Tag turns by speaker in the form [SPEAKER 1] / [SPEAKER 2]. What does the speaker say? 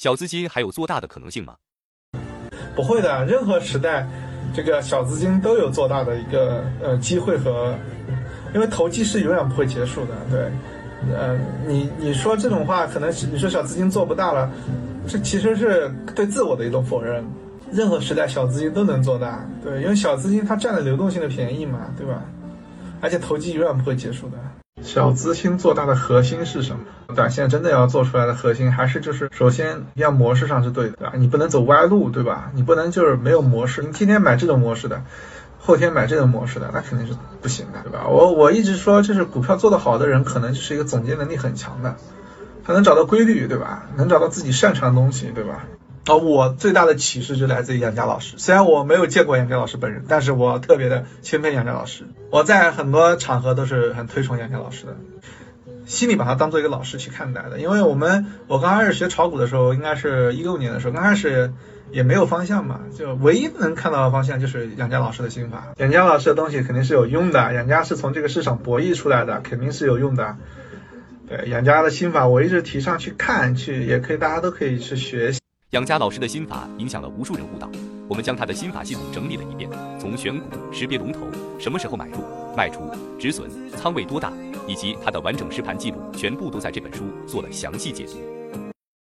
[SPEAKER 1] 小资金还有做大的可能性吗？
[SPEAKER 2] 不会的，任何时代，这个小资金都有做大的一个呃机会和，因为投机是永远不会结束的。对，呃，你你说这种话，可能你说小资金做不大了，这其实是对自我的一种否认。任何时代小资金都能做大，对，因为小资金它占了流动性的便宜嘛，对吧？而且投机永远不会结束的。小资金做大的核心是什么？短线真的要做出来的核心，还是就是首先要模式上是对的，对吧？你不能走歪路，对吧？你不能就是没有模式，你今天买这种模式的，后天买这种模式的，那肯定是不行的，对吧？我我一直说，就是股票做得好的人，可能就是一个总结能力很强的，他能找到规律，对吧？能找到自己擅长的东西，对吧？啊，我最大的启示就来自于杨佳老师。虽然我没有见过杨佳老师本人，但是我特别的钦佩杨佳老师。我在很多场合都是很推崇杨佳老师的，心里把他当做一个老师去看待的。因为我们我刚开始学炒股的时候，应该是一六年的时候，刚开始也没有方向嘛，就唯一能看到的方向就是杨佳老师的心法。杨佳老师的东西肯定是有用的，杨佳是从这个市场博弈出来的，肯定是有用的。对杨佳的心法，我一直提倡去看，去也可以，大家都可以去学习
[SPEAKER 1] 养家老师的心法影响了无数人悟道，我们将他的心法系统整理了一遍，从选股、识别龙头、什么时候买入、卖出、止损、仓位多大，以及他的完整实盘记录，全部都在这本书做了详细解读。